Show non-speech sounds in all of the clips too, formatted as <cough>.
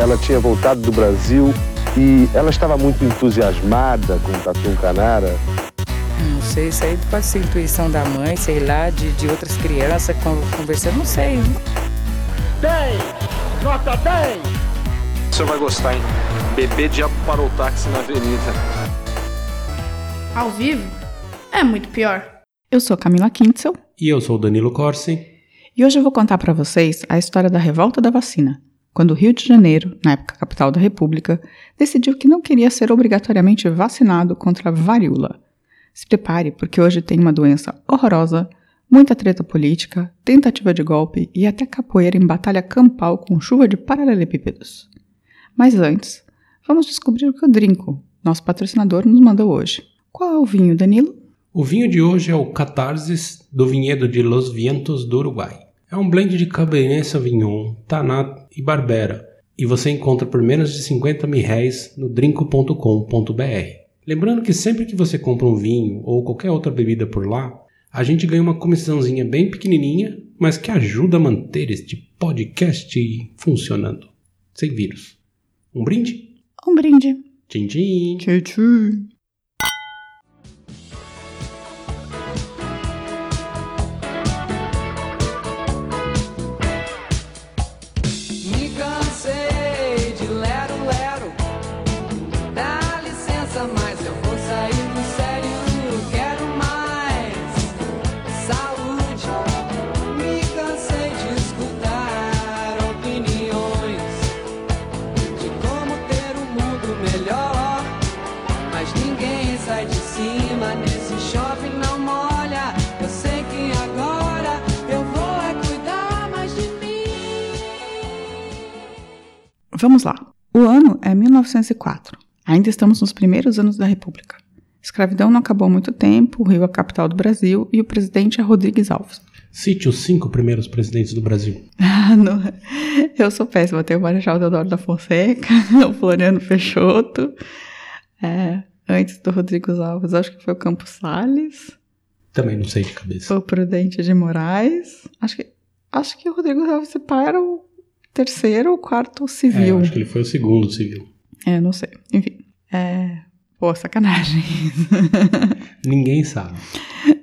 ela tinha voltado do Brasil e ela estava muito entusiasmada com o Tatu Canara. Não sei, isso aí pode ser intuição da mãe, sei lá, de, de outras crianças conversando, não sei. 10! Nota 10! O senhor vai gostar, hein? Bebê diabo parou o táxi na avenida. Ao vivo? É muito pior. Eu sou Camila Kintzel. E eu sou Danilo Corsi. E hoje eu vou contar para vocês a história da revolta da vacina, quando o Rio de Janeiro, na época capital da República, decidiu que não queria ser obrigatoriamente vacinado contra a varíola. Se prepare, porque hoje tem uma doença horrorosa, muita treta política, tentativa de golpe e até capoeira em batalha campal com chuva de paralelepípedos. Mas antes, vamos descobrir o que o Drinco, nosso patrocinador, nos mandou hoje. Qual é o vinho, Danilo? O vinho de hoje é o Catarsis do vinhedo de Los Vientos do Uruguai. É um blend de Cabernet Sauvignon, Tanat e Barbera, e você encontra por menos de 50 mil reais no drinco.com.br. Lembrando que sempre que você compra um vinho ou qualquer outra bebida por lá, a gente ganha uma comissãozinha bem pequenininha, mas que ajuda a manter este podcast funcionando, sem vírus. Um brinde? Um brinde. Tchim, tchim. Tchim, tchim. Vamos lá. O ano é 1904. Ainda estamos nos primeiros anos da República. Escravidão não acabou há muito tempo, o Rio é a capital do Brasil e o presidente é Rodrigues Alves. Cite os cinco primeiros presidentes do Brasil. Ah, não. Eu sou péssima. Tem o Marechal Deodoro da Fonseca, <laughs> o Floriano Peixoto. É, antes do Rodrigues Alves, acho que foi o Campos Salles. Também não sei de cabeça. O Prudente de Moraes. Acho que, acho que o Rodrigues Alves era o terceiro ou quarto civil. É, acho que ele foi o segundo civil. É, não sei. Enfim. É. Pô, sacanagem. <laughs> Ninguém sabe.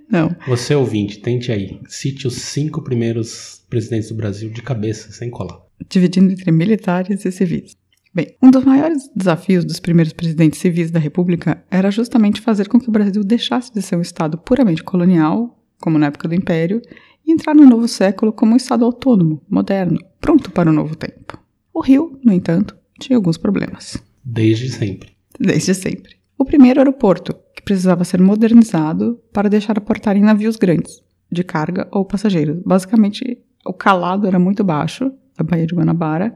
Não. Você ouvinte, tente aí. Cite os cinco primeiros presidentes do Brasil de cabeça, sem colar. Dividindo entre militares e civis. Bem, um dos maiores desafios dos primeiros presidentes civis da República era justamente fazer com que o Brasil deixasse de ser um Estado puramente colonial, como na época do Império, e entrar no novo século como um Estado autônomo, moderno, pronto para o novo tempo. O Rio, no entanto, tinha alguns problemas. Desde sempre. Desde sempre. O primeiro era o porto, que precisava ser modernizado para deixar aportar em navios grandes, de carga ou passageiros. Basicamente, o calado era muito baixo da Baía de Guanabara,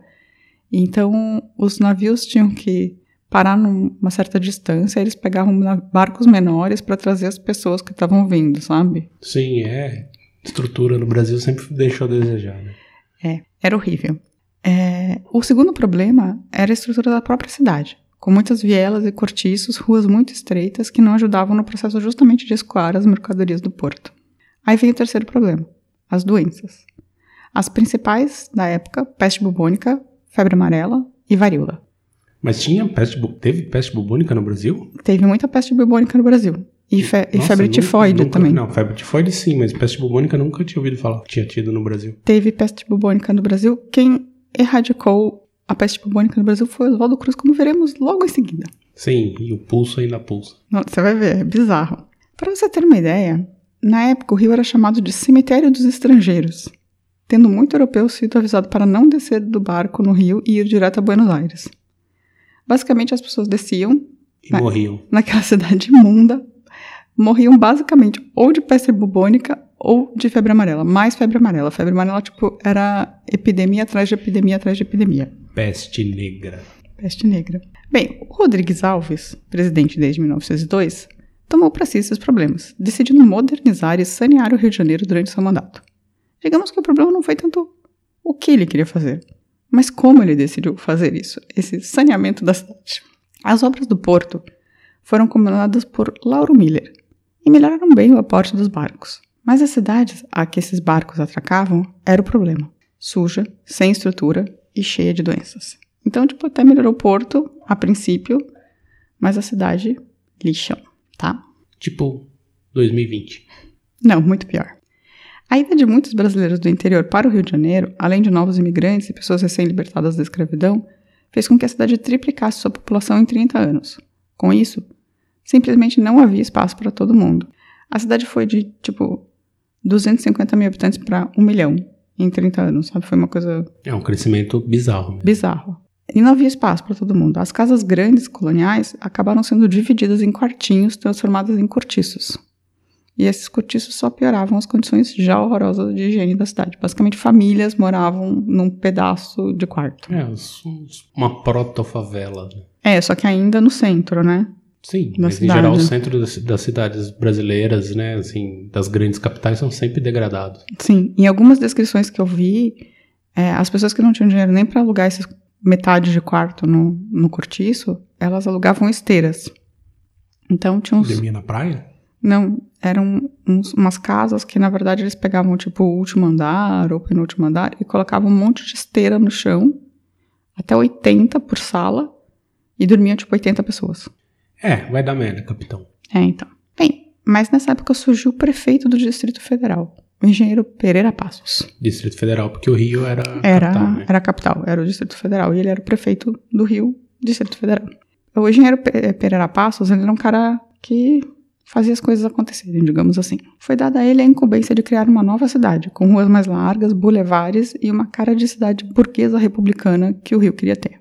então os navios tinham que parar numa certa distância, eles pegavam barcos menores para trazer as pessoas que estavam vindo, sabe? Sim, é estrutura no Brasil sempre deixou a desejar, né? É, era horrível. É, o segundo problema era a estrutura da própria cidade, com muitas vielas e cortiços, ruas muito estreitas que não ajudavam no processo justamente de escoar as mercadorias do porto. Aí vem o terceiro problema, as doenças. As principais da época, peste bubônica, febre amarela e varíola. Mas tinha peste, teve peste bubônica no Brasil? Teve muita peste bubônica no Brasil. E, fe Nossa, e febre nunca, tifoide nunca, também. Não, febre tifoide sim, mas peste bubônica nunca tinha ouvido falar que tinha tido no Brasil. Teve peste bubônica no Brasil. Quem erradicou a peste bubônica no Brasil foi Oswaldo Cruz, como veremos logo em seguida. Sim, e o pulso ainda pulsa. Não, você vai ver, é bizarro. Para você ter uma ideia, na época o rio era chamado de cemitério dos estrangeiros, tendo muito europeu sido avisado para não descer do barco no rio e ir direto a Buenos Aires. Basicamente as pessoas desciam e na, morriam. Naquela <laughs> cidade imunda, morriam basicamente ou de peste bubônica ou de febre amarela. Mais febre amarela. Febre amarela, tipo, era epidemia atrás de epidemia atrás de epidemia. Peste negra. Peste negra. Bem, o Rodrigues Alves, presidente desde 1902, tomou para si esses problemas, decidindo modernizar e sanear o Rio de Janeiro durante seu mandato. Digamos que o problema não foi tanto o que ele queria fazer, mas como ele decidiu fazer isso, esse saneamento da cidade. As obras do porto foram comandadas por Lauro Miller, e melhoraram bem o aporte dos barcos. Mas as cidades a que esses barcos atracavam era o problema: suja, sem estrutura e cheia de doenças. Então, tipo, até melhorou o porto, a princípio, mas a cidade, lixão, tá? Tipo 2020. Não, muito pior. A ida de muitos brasileiros do interior para o Rio de Janeiro, além de novos imigrantes e pessoas recém-libertadas da escravidão, fez com que a cidade triplicasse sua população em 30 anos. Com isso, simplesmente não havia espaço para todo mundo. A cidade foi de, tipo, 250 mil habitantes para 1 milhão em 30 anos, sabe? Foi uma coisa É um crescimento bizarro. Né? bizarro. E não havia espaço para todo mundo. As casas grandes coloniais acabaram sendo divididas em quartinhos transformadas em cortiços. E esses cortiços só pioravam as condições já horrorosas de higiene da cidade. Basicamente, famílias moravam num pedaço de quarto. É, uma proto-favela. né? É, só que ainda no centro, né? Sim, mas cidade. em geral o centro das, das cidades brasileiras, né, assim, das grandes capitais são sempre degradados. Sim, em algumas descrições que eu vi, é, as pessoas que não tinham dinheiro nem para alugar esses metade de quarto no, no cortiço, elas alugavam esteiras. Então tinha uns. Dormia na praia? Não, eram uns- umas casas que na verdade eles pegavam tipo o último andar ou penúltimo andar e colocavam um monte de esteira no chão, até 80 por sala, e dormiam tipo 80 pessoas. É, vai dar merda, capitão. É, então. Bem, mas nessa época surgiu o prefeito do Distrito Federal, o engenheiro Pereira Passos. Distrito Federal, porque o Rio era Era, capital, né? era a capital, era o Distrito Federal, e ele era o prefeito do Rio, Distrito Federal. O engenheiro Pe- Pereira Passos, ele era um cara que fazia as coisas acontecerem, digamos assim. Foi dada a ele a incumbência de criar uma nova cidade, com ruas mais largas, bulevares e uma cara de cidade burguesa republicana que o Rio queria ter.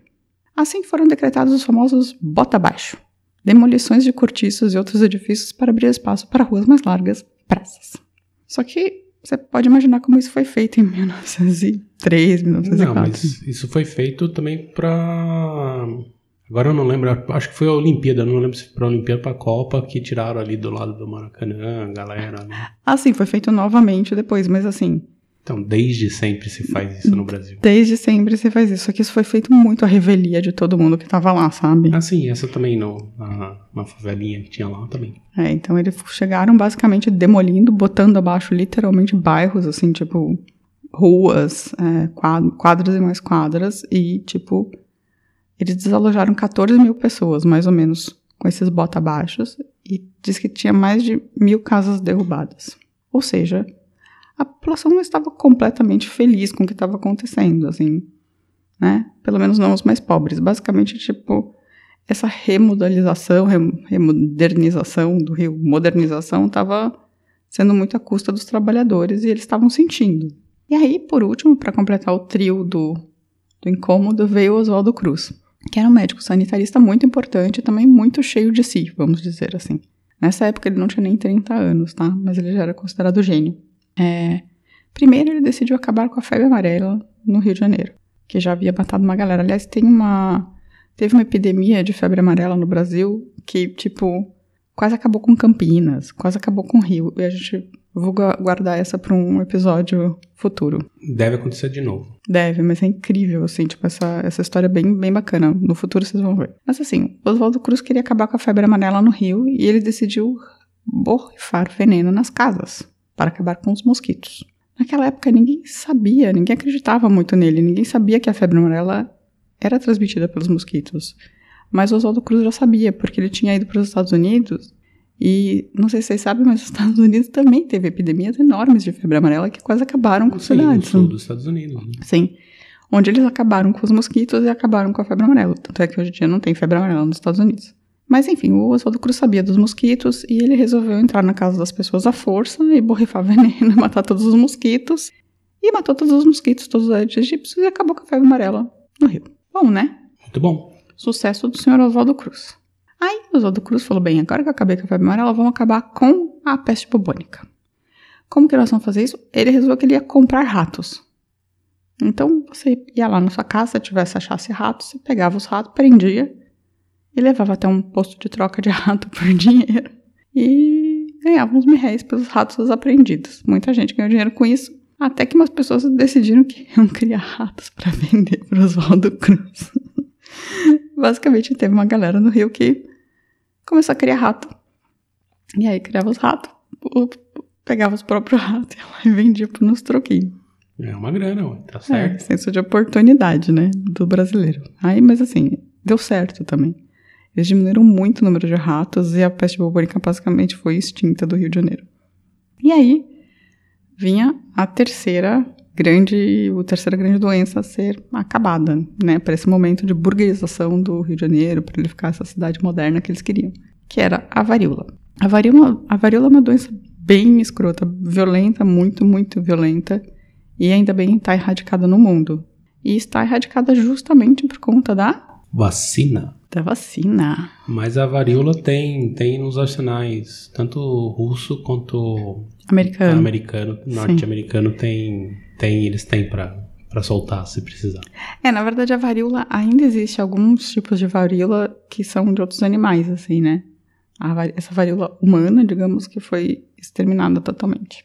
Assim foram decretados os famosos bota abaixo, demolições de cortiços e outros edifícios para abrir espaço para ruas mais largas e praças. Só que você pode imaginar como isso foi feito em <laughs> 1903, 1904. Não, mas isso foi feito também pra. Agora eu não lembro, acho que foi a Olimpíada, não lembro se foi pra Olimpíada pra Copa que tiraram ali do lado do Maracanã, a galera. Né? Ah, sim, foi feito novamente depois, mas assim, Então, desde sempre se faz isso no Brasil. desde sempre você faz isso. Só que isso foi feito muito à revelia de todo mundo que tava lá, sabe? Ah, sim, essa também não. Na, na favelinha que tinha lá também. É, então eles chegaram basicamente demolindo, botando abaixo literalmente bairros, assim, tipo, ruas, é, quad- quadras e mais quadras, e, tipo, eles desalojaram 14 mil pessoas, mais ou menos, com esses bota-abaixos, e diz que tinha mais de mil casas derrubadas. Ou seja, a população não estava completamente feliz com o que estava acontecendo, assim, né? Pelo menos não os mais pobres. Basicamente, tipo, essa remodelização, rem- remodernização do Rio, modernização, estava sendo muito à custa dos trabalhadores e eles estavam sentindo. E aí, por último, para completar o trio do, do incômodo, veio Oswaldo Cruz, que era um médico sanitarista muito importante e também muito cheio de si, vamos dizer assim. Nessa época ele não tinha nem 30 anos, tá? Mas ele já era considerado gênio. É, Primeiro ele decidiu acabar com a febre amarela no Rio de Janeiro, que já havia matado uma galera. Aliás, tem uma teve uma epidemia de febre amarela no Brasil que, tipo, quase acabou com Campinas, quase acabou com o Rio. E a gente vou gua- guardar essa para um episódio futuro. Deve acontecer de novo. Deve, mas é incrível, assim, tipo, essa, essa história é bem, bem bacana. No futuro vocês vão ver. Mas assim, Oswaldo Cruz queria acabar com a febre amarela no Rio e ele decidiu borrifar veneno nas casas para acabar com os mosquitos. Naquela época ninguém sabia, ninguém acreditava muito nele, ninguém sabia que a febre amarela era transmitida pelos mosquitos. Mas Oswaldo Cruz já sabia, porque ele tinha ido para os Estados Unidos e não sei se vocês sabem, mas os Estados Unidos também teve epidemias enormes de febre amarela que quase acabaram com Sim, no cidades. sul dos Estados Unidos. né? Sim. Onde eles acabaram com os mosquitos e acabaram com a febre amarela. Tanto é que hoje em dia não tem febre amarela nos Estados Unidos. Mas enfim, o Oswaldo Cruz sabia dos mosquitos e ele resolveu entrar na casa das pessoas à força e borrifar <laughs> veneno, matar todos os mosquitos. E matou todos os mosquitos, todos os egípcios e acabou com a febre amarela no Rio. Bom, né? Muito bom. Sucesso do senhor Oswaldo Cruz. Aí Oswaldo Cruz falou: bem, agora que eu acabei com a febre amarela, vamos acabar com a peste bubônica. Como que nós vamos fazer isso? Ele resolveu que ele ia comprar ratos. Então você ia lá na sua casa, se tivesse achasse ratos, você pegava os ratos, prendia e levava até um posto de troca de <laughs> rato por dinheiro e ganhava uns mil pelos ratos apreendidos. Muita gente ganhou dinheiro com isso, até que umas pessoas decidiram que iam criar ratos para <laughs> vender para Oswaldo Cruz. <laughs> Basicamente, teve uma galera no Rio que começou a criar rato. E aí criava os ratos, pegava os próprios ratos e vendia por uns troquinhos. É uma grana, ué, tá É, certo. senso de oportunidade, né, do brasileiro. Aí, mas assim, deu certo também. Eles diminuíram muito o número de ratos e a peste bubônica basicamente foi extinta do Rio de Janeiro. E aí vinha a terceira grande, a terceira grande doença a ser acabada, né, para esse momento de burguerização do Rio de Janeiro, para ele ficar essa cidade moderna que eles queriam, que era a varíola. A varíola, a varíola é uma doença bem escrota, violenta, muito, muito violenta, e ainda bem está erradicada no mundo. E está erradicada justamente por conta da, Vacina. da vacina. Mas a varíola tem, tem nos arsenais, tanto russo quanto Americana. americano, norte-americano tem, tem, eles têm pra, pra soltar se precisar. É, na verdade, a varíola ainda existe alguns tipos de varíola que são de outros animais, assim, né? A vari- essa varíola humana, digamos que foi exterminada totalmente.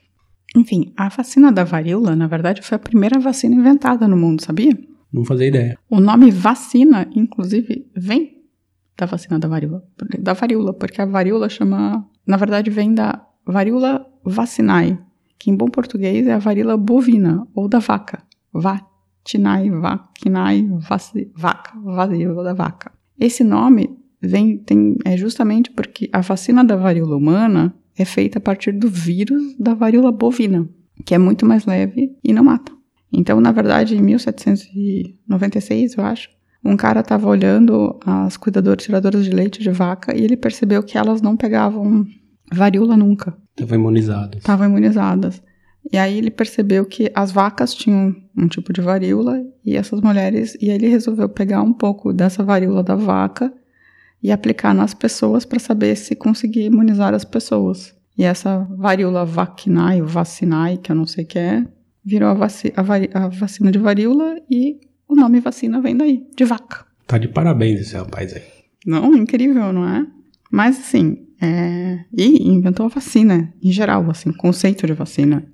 Enfim, a vacina da varíola, na verdade, foi a primeira vacina inventada no mundo, sabia? Não fazia ideia. O nome vacina, inclusive, vem da vacina da varíola. Da varíola, porque a varíola chama. Na verdade, vem da varíola vacinae, que em bom português é a varíola bovina, ou da vaca. Vatinai, vacinai, vaci, vaca, varíola da vaca. Esse nome vem, tem, é justamente porque a vacina da varíola humana é feita a partir do vírus da varíola bovina, que é muito mais leve e não mata. Então, na verdade, em 1796, eu acho, um cara estava olhando as cuidadoras tiradoras de leite de vaca e ele percebeu que elas não pegavam varíola nunca, Tava imunizado. estavam imunizadas. E aí ele percebeu que as vacas tinham um tipo de varíola e essas mulheres, e aí ele resolveu pegar um pouco dessa varíola da vaca e aplicar nas pessoas para saber se conseguia imunizar as pessoas. E essa varíola vacinae, ou vacinae, que eu não sei o que é, virou a, vaci a, vari- a vacina de varíola e o nome vacina vem daí, de vaca. Tá de parabéns esse rapaz aí. Não, incrível, não é? Mas assim, é... e inventou a vacina, em geral, assim, conceito de vacina.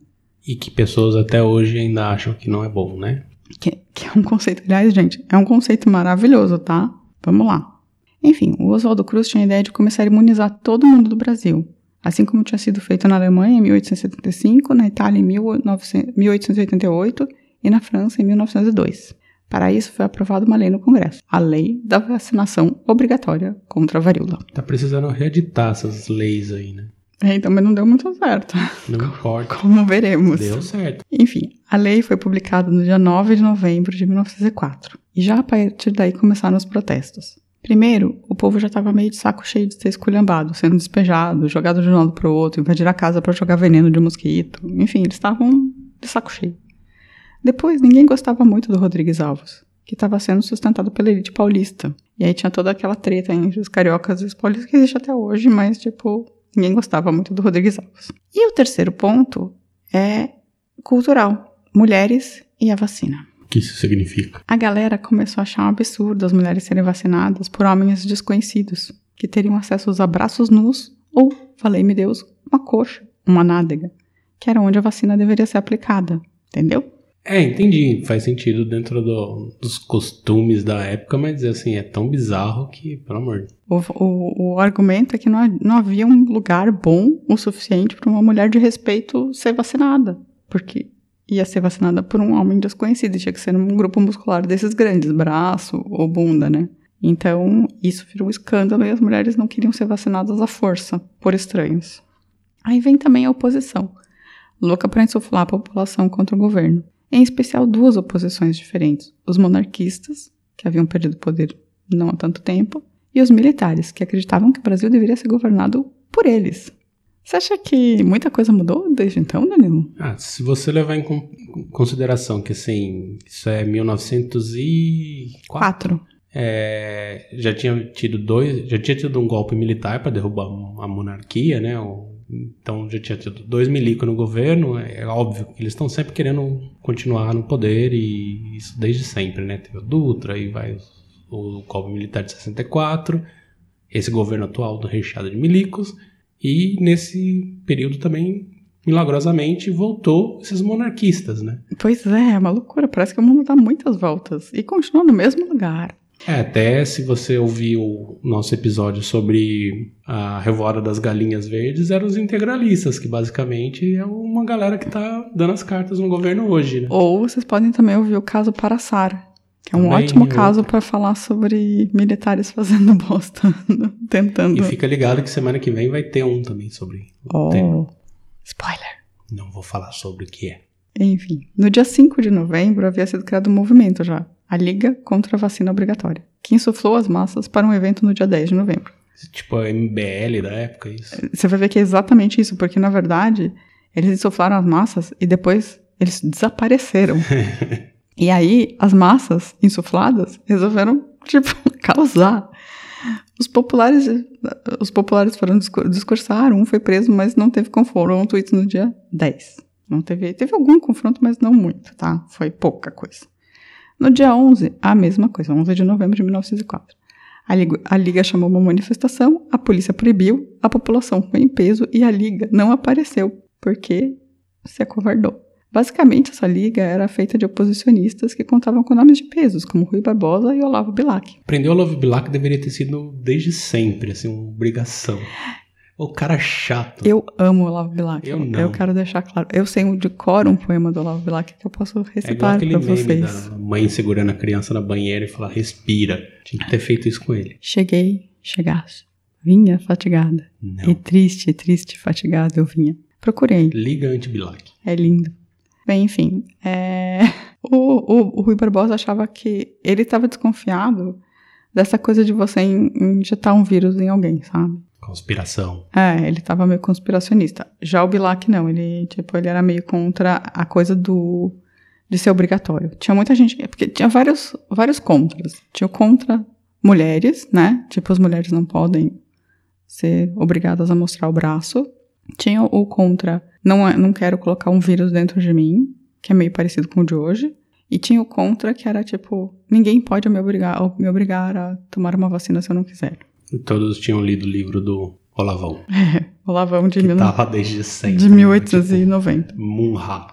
E que pessoas até hoje ainda acham que não é bom, né? Que, que é um conceito, aliás, gente, é um conceito maravilhoso, tá? Vamos lá. Enfim, o Oswaldo Cruz tinha a ideia de começar a imunizar todo mundo do Brasil, assim como tinha sido feito na Alemanha em 1875, na Itália em 1900 1888 e na França em 1902. Para isso, foi aprovada uma lei no Congresso, a Lei da Vacinação Obrigatória contra a Varíola. Tá precisando reeditar essas leis aí, né? É, então, mas não deu muito certo, Não <laughs> importa. como veremos. Deu certo. Enfim, a lei foi publicada no dia 9 de novembro de 1904. E já a partir daí começaram os protestos. Primeiro, o povo já estava meio de saco cheio de ser esculhambado, sendo despejado, jogado de um lado para o outro, invadir a casa para jogar veneno de mosquito. Enfim, eles estavam de saco cheio. Depois, ninguém gostava muito do Rodrigues Alves, que estava sendo sustentado pela elite paulista. E aí tinha toda aquela treta entre os cariocas e os paulistas que existe até hoje, mas, tipo, ninguém gostava muito do Rodrigues Alves. E o terceiro ponto é cultural: mulheres e a vacina. Que isso significa? A galera começou a achar um absurdo as mulheres serem vacinadas por homens desconhecidos, que teriam acesso aos abraços nus ou, falei-me Deus, uma coxa, uma nádega, que era onde a vacina deveria ser aplicada, entendeu? É, entendi. Faz sentido dentro do- dos costumes da época, mas assim, é tão bizarro que, pelo amor de O, o, o argumento é que não, não havia um lugar bom o suficiente para uma mulher de respeito ser vacinada, porque ia ser vacinada por um homem desconhecido, tinha que ser num grupo muscular desses grandes, braço ou bunda, né? Então, isso virou um escândalo e as mulheres não queriam ser vacinadas à força, por estranhos. Aí vem também a oposição, louca para insuflar a população contra o governo. Em especial duas oposições diferentes: os monarquistas, que haviam perdido o poder não há tanto tempo, e os militares, que acreditavam que o Brasil deveria ser governado por eles. Você acha que muita coisa mudou desde então, Danilo? Ah, se você levar em con- consideração que, assim, isso é 1904, Quatro. é, já tinha tido dois, já tinha tido um golpe militar para derrubar a monarquia, né? Então já tinha tido dois milicos no governo. É óbvio que eles estão sempre querendo continuar no poder e isso desde sempre, né? Teve o Dutra e vai o, o golpe militar de 64, esse governo atual do recheado de milicos e nesse período também milagrosamente voltou esses monarquistas, né? Pois é, é uma loucura. Parece que o mundo dá muitas voltas e continua no mesmo lugar. É, até se você ouviu o nosso episódio sobre a revoada das galinhas verdes, eram os integralistas, que basicamente é uma galera que tá dando as cartas no governo hoje, né? Ou vocês podem também ouvir o caso Paraçar, que é um Também ótimo caso para falar sobre militares fazendo bosta, <laughs> tentando. E fica ligado que semana que vem vai ter um também sobre o Oh, tema. spoiler. Não vou falar sobre o que é. Enfim, no dia 5 de novembro havia sido criado um movimento já, a Liga contra a Vacina Obrigatória, que insuflou as massas para um evento no dia 10 de novembro. Tipo a MBL da época, isso. Você vai ver que é exatamente isso, porque na verdade eles insuflaram as massas e depois eles desapareceram. <laughs> e aí as massas insufladas resolveram, <laughs> tipo, causar. Os populares, os populares foram discur- discursar, um foi preso, mas não teve confronto, isso no dia 10. Não teve, teve algum confronto, mas não muito, tá? Foi pouca coisa. No dia 11, a mesma coisa, 11 de novembro de 1904. A Liga, a Liga chamou uma manifestação, a polícia proibiu, a população foi em peso e a Liga não apareceu, porque se acovardou. Basicamente, essa liga era feita de oposicionistas que contavam com nomes de pesos, como Rui Barbosa e Olavo Bilac. Prender o Love Bilac deveria ter sido desde sempre, assim, uma obrigação. O cara chato. Eu amo Olavo Bilac. Eu não. quero deixar claro. Eu sei de cor um poema do Olavo Bilac que eu posso É recitar aquele para vocês. da mãe segurando a criança na banheira e falar, respira. Tinha que ter feito isso com ele. Cheguei, chegaste. Vinha fatigada. E Não. triste, triste, fatigada eu vinha. Procurei. Liga anti-Bilac. É lindo. Bem, enfim. é, <laughs> O, o, o Rui Barbosa achava que ele estava desconfiado dessa coisa de você in- injetar um vírus em alguém, sabe? Conspiração. É, ele tava meio conspiracionista. Já o Bilac não, ele, tipo, ele era meio contra a coisa do de ser obrigatório. Tinha muita gente, porque tinha vários vários contras. Tinha o contra mulheres, né? Tipo, as mulheres não podem ser obrigadas a mostrar o braço. Tinha o contra não é- não quero colocar um vírus dentro de mim, que é meio parecido com o de hoje. E tinha o contra que era tipo, ninguém pode me obrigar, me obrigar a tomar uma vacina se eu não quiser. E todos tinham lido o livro do Olavão. <laughs> O Lavão de, Que mil- tava desde sempre. de né? 1890. Tipo, Munha.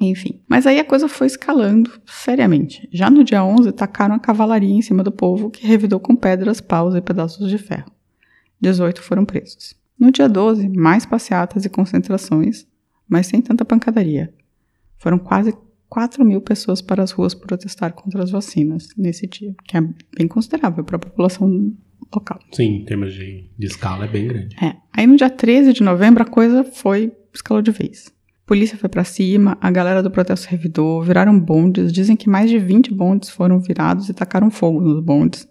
Enfim. Mas aí a coisa foi escalando seriamente. Já no dia 11, tacaram a cavalaria em cima do povo, que revidou com pedras, paus e pedaços de ferro. 18 foram presos. No dia 12, mais passeatas e concentrações, mas sem tanta pancadaria. Foram quase 4 mil pessoas para as ruas protestar contra as vacinas nesse dia, que é bem considerável para a população local. Sim, em termos de, de escala é bem grande. É. Aí no dia 13 de novembro a coisa foi escalou de vez. Polícia foi pra cima, a galera do protesto revidou, viraram bondes, dizem que mais de 20 bondes foram virados e tacaram fogo nos bondes,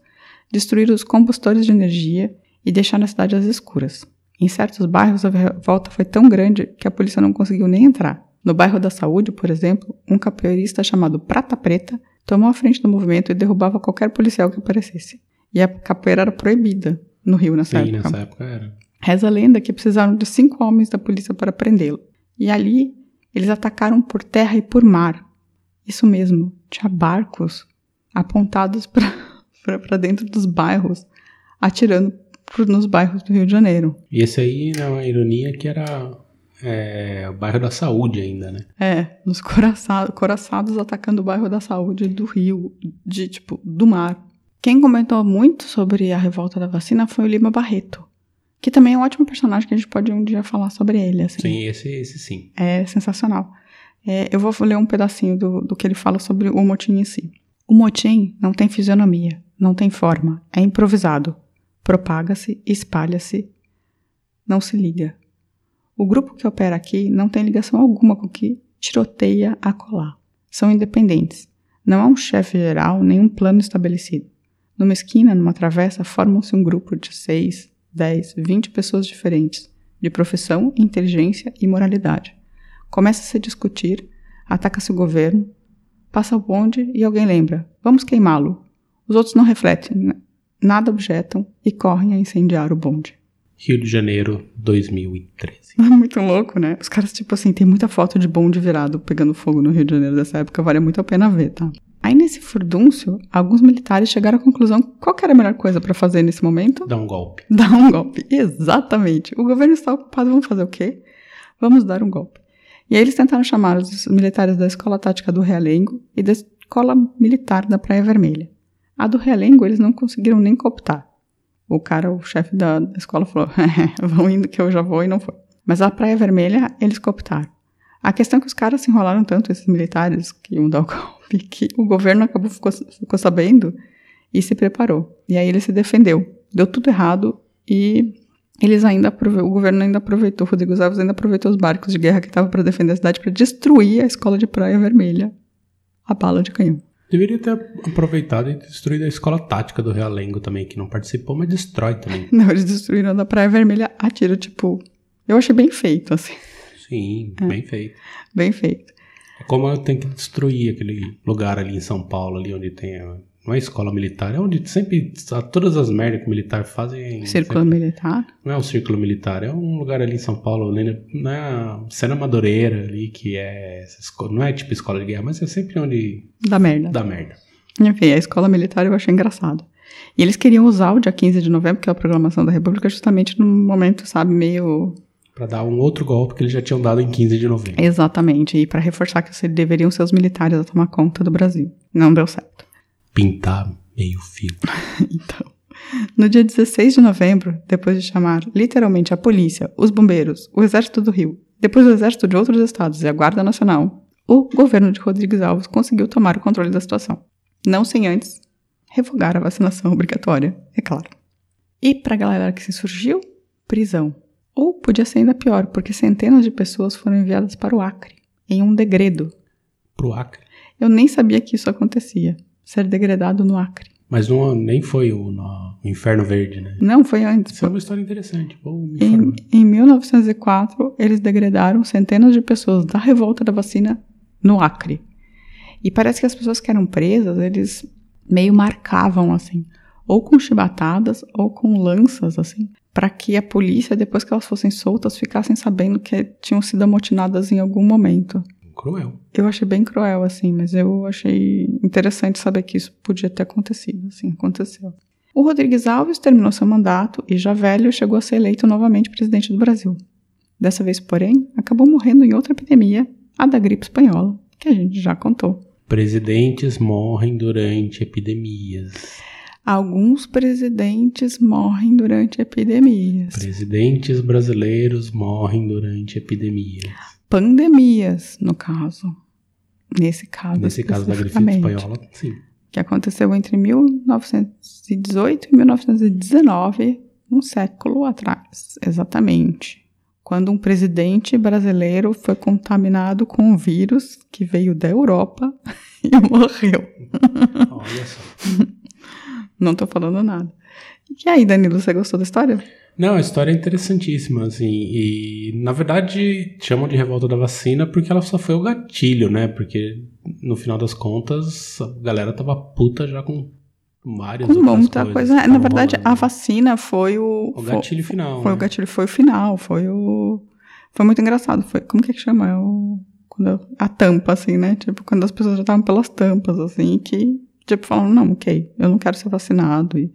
destruíram os combustores de energia e deixaram a cidade às escuras. Em certos bairros a revolta foi tão grande que a polícia não conseguiu nem entrar. No bairro da Saúde, por exemplo, um capoeirista chamado Prata Preta tomou a frente do movimento e derrubava qualquer policial que aparecesse. E a capoeira era proibida no Rio nessa Sim, época. nessa época era. Reza a lenda que precisaram de cinco homens da polícia para prendê-lo. E ali eles atacaram por terra e por mar. Isso mesmo, tinha barcos apontados para <laughs> dentro dos bairros, atirando nos bairros do Rio de Janeiro. E esse aí, né, uma ironia que era é, o bairro da saúde ainda, né? É, nos coraçados, coraçados atacando o bairro da saúde do Rio, de tipo, do mar. Quem comentou muito sobre a revolta da vacina foi o Lima Barreto, que também é um ótimo personagem que a gente pode um dia falar sobre ele. Assim. Sim, esse, esse sim. É sensacional. É, eu vou ler um pedacinho do, do que ele fala sobre o motim em si. O motim não tem fisionomia, não tem forma, é improvisado. Propaga-se, espalha-se, não se liga. O grupo que opera aqui não tem ligação alguma com o que tiroteia a colar. São independentes. Não há um chefe geral, nem um plano estabelecido. Numa esquina, numa travessa, formam-se um grupo de 6, 10, 20 pessoas diferentes, de profissão, inteligência e moralidade. Começa-se a discutir, ataca-se o governo, passa o bonde e alguém lembra: vamos queimá-lo. Os outros não refletem, n- nada objetam e correm a incendiar o bonde. Rio de Janeiro, 2013. <laughs> Muito louco, né? Os caras, tipo assim, tem muita foto de bonde virado pegando fogo no Rio de Janeiro dessa época, vale muito a pena ver, tá? Aí nesse furdúncio, alguns militares chegaram à conclusão qual era a melhor coisa pra fazer nesse momento? Dá um golpe. <laughs> Dar um golpe. Exatamente. O governo está ocupado, vamos fazer o quê? Vamos dar um golpe. E aí eles tentaram chamar os militares da Escola Tática do Realengo e da Escola Militar da Praia Vermelha. A do Realengo eles não conseguiram nem cooptar. O cara, o chefe da, escola falou, vão indo que eu já vou e não foi. Mas a Praia Vermelha eles cooptaram. A questão é que os caras se enrolaram tanto, esses militares, que iam dar o <laughs> golpe, que o governo acabou, ficou, ficou sabendo e se preparou. E aí ele se defendeu. Deu tudo errado e eles ainda o governo ainda aproveitou, Rodrigo Alves ainda aproveitou os barcos de guerra que estavam para defender a cidade para destruir a escola de Praia Vermelha a bala de canhão. Deveria ter aproveitado e destruído a escola tática do Realengo também, que não participou, mas destrói também. <laughs> Não, eles destruíram da Praia Vermelha a tiro, tipo. Eu achei bem feito, assim. Sim, é. bem feito. Bem feito. É como tem que destruir aquele lugar ali em São Paulo, ali onde tem a não é escola militar, é onde sempre. Todas as merdas que o militar fazem. Círculo sempre, militar? Não é um círculo militar, é um lugar ali em São Paulo, né, não é a Cena Madureira ali, que é. Não é tipo escola de guerra, mas é sempre onde. Dá merda. Dá merda. Enfim, a escola militar eu achei engraçado. E eles queriam usar o dia 15 de novembro, que é a programação da República, justamente num momento, sabe, meio. Para dar um outro golpe que eles já tinham dado em 15 de novembro. Exatamente, e para reforçar que deveriam ser os militares a tomar conta do Brasil. Não deu certo pintar meio fio. <laughs> então, no dia 16 de novembro, depois de chamar literalmente a polícia, os bombeiros, o exército do Rio, depois o exército de outros estados e a Guarda Nacional, o governo de Rodrigues Alves conseguiu tomar o controle da situação. Não sem antes revogar a vacinação obrigatória, é claro. E para a galera que se surgiu, prisão. Ou podia ser ainda pior, porque centenas de pessoas foram enviadas para o Acre, em um degredo. Pro Acre? Eu nem sabia que isso acontecia ser degradado no Acre. Mas não, nem foi o, no, o Inferno Verde, né? Não, foi antes. Isso é uma história interessante. em, em 1904, eles degradaram centenas de pessoas da revolta da vacina no Acre. E parece que as pessoas que eram presas, eles meio marcavam, assim, ou com chibatadas ou com lanças, assim, para que a polícia, depois que elas fossem soltas, ficassem sabendo que tinham sido amotinadas em algum momento cruel. Eu achei bem cruel, assim, mas eu achei interessante saber que isso podia ter acontecido, assim, aconteceu. O Rodrigues Alves terminou seu mandato e, já velho, chegou a ser eleito novamente presidente do Brasil. Dessa vez, porém, acabou morrendo em outra epidemia, a da gripe espanhola, que a gente já contou. Presidentes morrem durante epidemias. Alguns presidentes morrem durante epidemias. Presidentes brasileiros morrem durante epidemias pandemias, no caso. Nesse caso. Nesse caso da gripe espanhola, sim. Que aconteceu entre 1918 e 1919, um século atrás, exatamente. Quando um presidente brasileiro foi contaminado com um vírus que veio da Europa <laughs> e morreu. Olha só. Não tô falando nada. E aí, Danilo, você gostou da história? Não, a história é interessantíssima, assim, e na verdade chamam de revolta da vacina porque ela só foi o gatilho, né? Porque no final das contas a galera tava puta já com várias com outras muita coisa. Na verdade, rolando. a vacina foi o. O gatilho foi, final. Foi né? o gatilho, foi o final, foi o. Foi muito engraçado. Foi, como que é que chama? É o, quando, a tampa, assim, né? Tipo, quando as pessoas já estavam pelas tampas, assim, que, tipo, falaram, não, ok, eu não quero ser vacinado. E,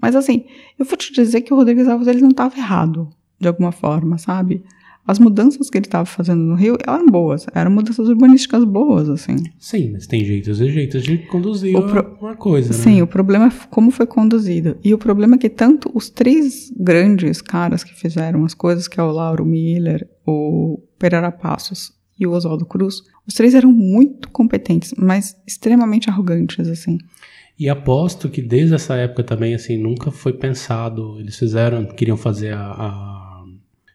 mas assim, eu vou te dizer que o Rodrigues Alves ele não estava errado, de alguma forma, sabe? As mudanças que ele estava fazendo no Rio eram boas, eram mudanças urbanísticas boas, assim. Sim, mas tem jeitos e jeitos de conduzir pro... uma coisa, né? Sim, o problema é como foi conduzido. E o problema é que tanto os três grandes caras que fizeram as coisas, que é o Lauro Miller, o Pereira Passos e o Oswaldo Cruz, os três eram muito competentes, mas extremamente arrogantes, assim. E aposto que desde essa época também, assim, nunca foi pensado. Eles fizeram, queriam fazer a, a,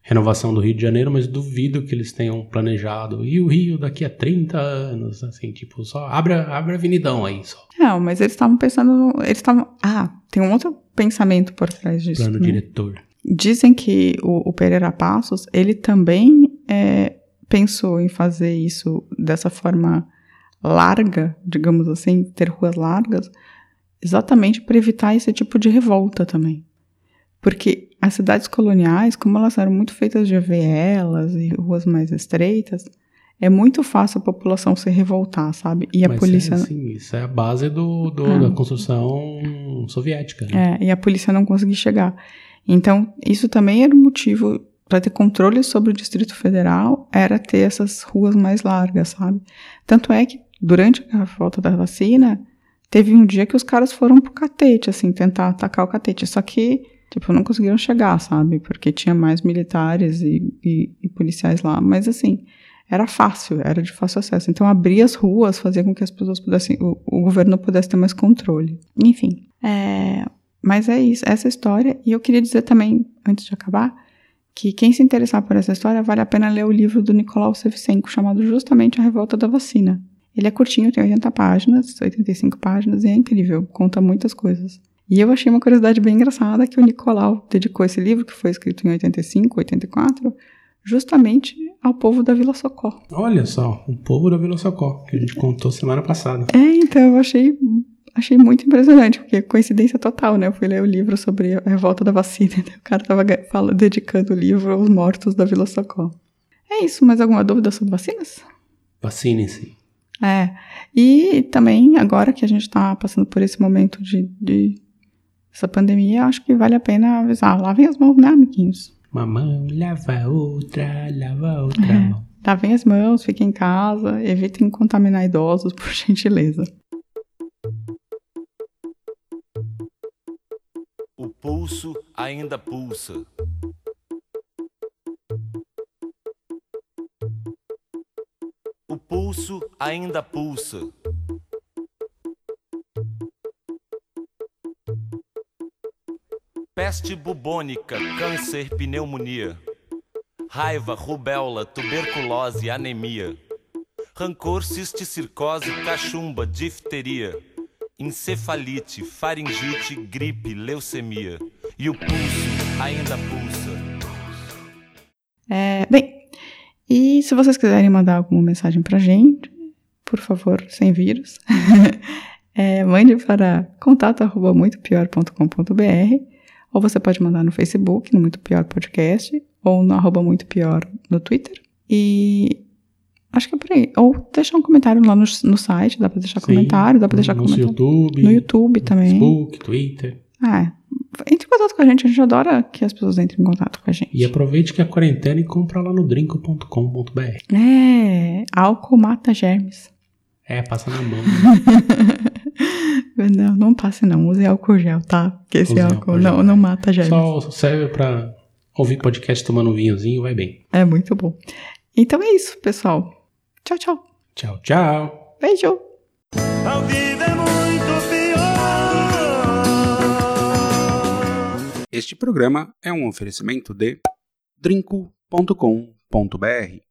renovação do Rio de Janeiro, mas duvido que eles tenham planejado. E o Rio daqui a 30 anos, assim, tipo, só abre, abre a avenidão aí só. Não, mas eles estavam pensando. Eles estavam. Ah, tem um outro pensamento por trás disso. Plano né? diretor. Dizem que o, o Pereira Passos, ele também é, pensou em fazer isso dessa forma larga, digamos assim, ter ruas largas, exatamente para evitar esse tipo de revolta também. Porque as cidades coloniais, como elas eram muito feitas de vielas e ruas mais estreitas, é muito fácil a população se revoltar, sabe? E a Mas polícia. É, assim, isso é a base do, do da construção soviética. Né? É, e a polícia não conseguir chegar. Então, isso também era um motivo para ter controle sobre o Distrito Federal, era ter essas ruas mais largas, sabe? Tanto é que durante a volta da vacina, teve um dia que os caras foram pro catete, assim, tentar atacar o catete. Só que, tipo, não conseguiram chegar, sabe? Porque tinha mais militares e, e, e policiais lá. Mas, assim, era fácil, era de fácil acesso. Então, abrir as ruas fazia com que as pessoas pudessem, o, o governo pudesse ter mais controle. Enfim, é, mas é isso, essa história. E eu queria dizer também, antes de acabar, que quem se interessar por essa história vale a pena ler o livro do Nicolau Sevchenko, chamado justamente A Revolta da Vacina. Ele é curtinho, tem 80 páginas, 85 páginas, e é incrível, conta muitas coisas. E eu achei uma curiosidade bem engraçada que o Nicolau dedicou esse livro, que foi escrito em 85, 84, justamente ao povo da Vila Socó. Olha só, o povo da Vila Socó, que a gente contou semana passada. É, então eu achei, achei muito impressionante, porque coincidência total, né? Eu fui ler o livro sobre a revolta da vacina, <laughs> né? o cara tava fala, dedicando o livro aos mortos da Vila Socó. É isso, mais alguma dúvida sobre vacinas? Vacinem-se. É, e também agora que a gente tá passando por esse momento de, de essa pandemia, acho que vale a pena avisar, lavem as mãos, né, amiguinhos? Uma mão lava a outra, lava a outra É. mão. Lavem as mãos, fiquem em casa, evitem contaminar idosos, <laughs> por gentileza. O pulso ainda pulsa. O pulso ainda pulsa. Peste bubônica, câncer, pneumonia. Raiva, rubéola, tuberculose, anemia. Rancor, cisticircose, cachumba, difteria. Encefalite, faringite, gripe, leucemia. E o pulso ainda pulsa. É, bem, e se vocês quiserem mandar alguma mensagem pra gente, por favor, sem vírus, <laughs> é, mande para contato@muitopior.com.br ou você pode mandar no Facebook, no Muito Pior Podcast, ou no arroba Muito Pior no Twitter. E acho que é por aí. Ou deixar um comentário lá no, no site, dá pra deixar Sim, comentário, dá pra deixar no comentário. YouTube, No YouTube também. Facebook, Twitter. Ah, entre em contato com a gente, a gente adora que as pessoas entrem em contato com a gente. E aproveite que é quarentena e compra lá no drinco.com.br. É, álcool mata germes. É, passa na mão. <laughs> Não, não passe não, use álcool gel, tá? Porque esse Use álcool álcool não, gel, não é. mata germes. Só serve pra ouvir podcast tomando um vinhozinho, vai bem. É muito bom. Então é isso, pessoal. Tchau, tchau. Tchau, tchau. Beijo. A vida é muito pior. Este programa é um oferecimento de drinco.com.br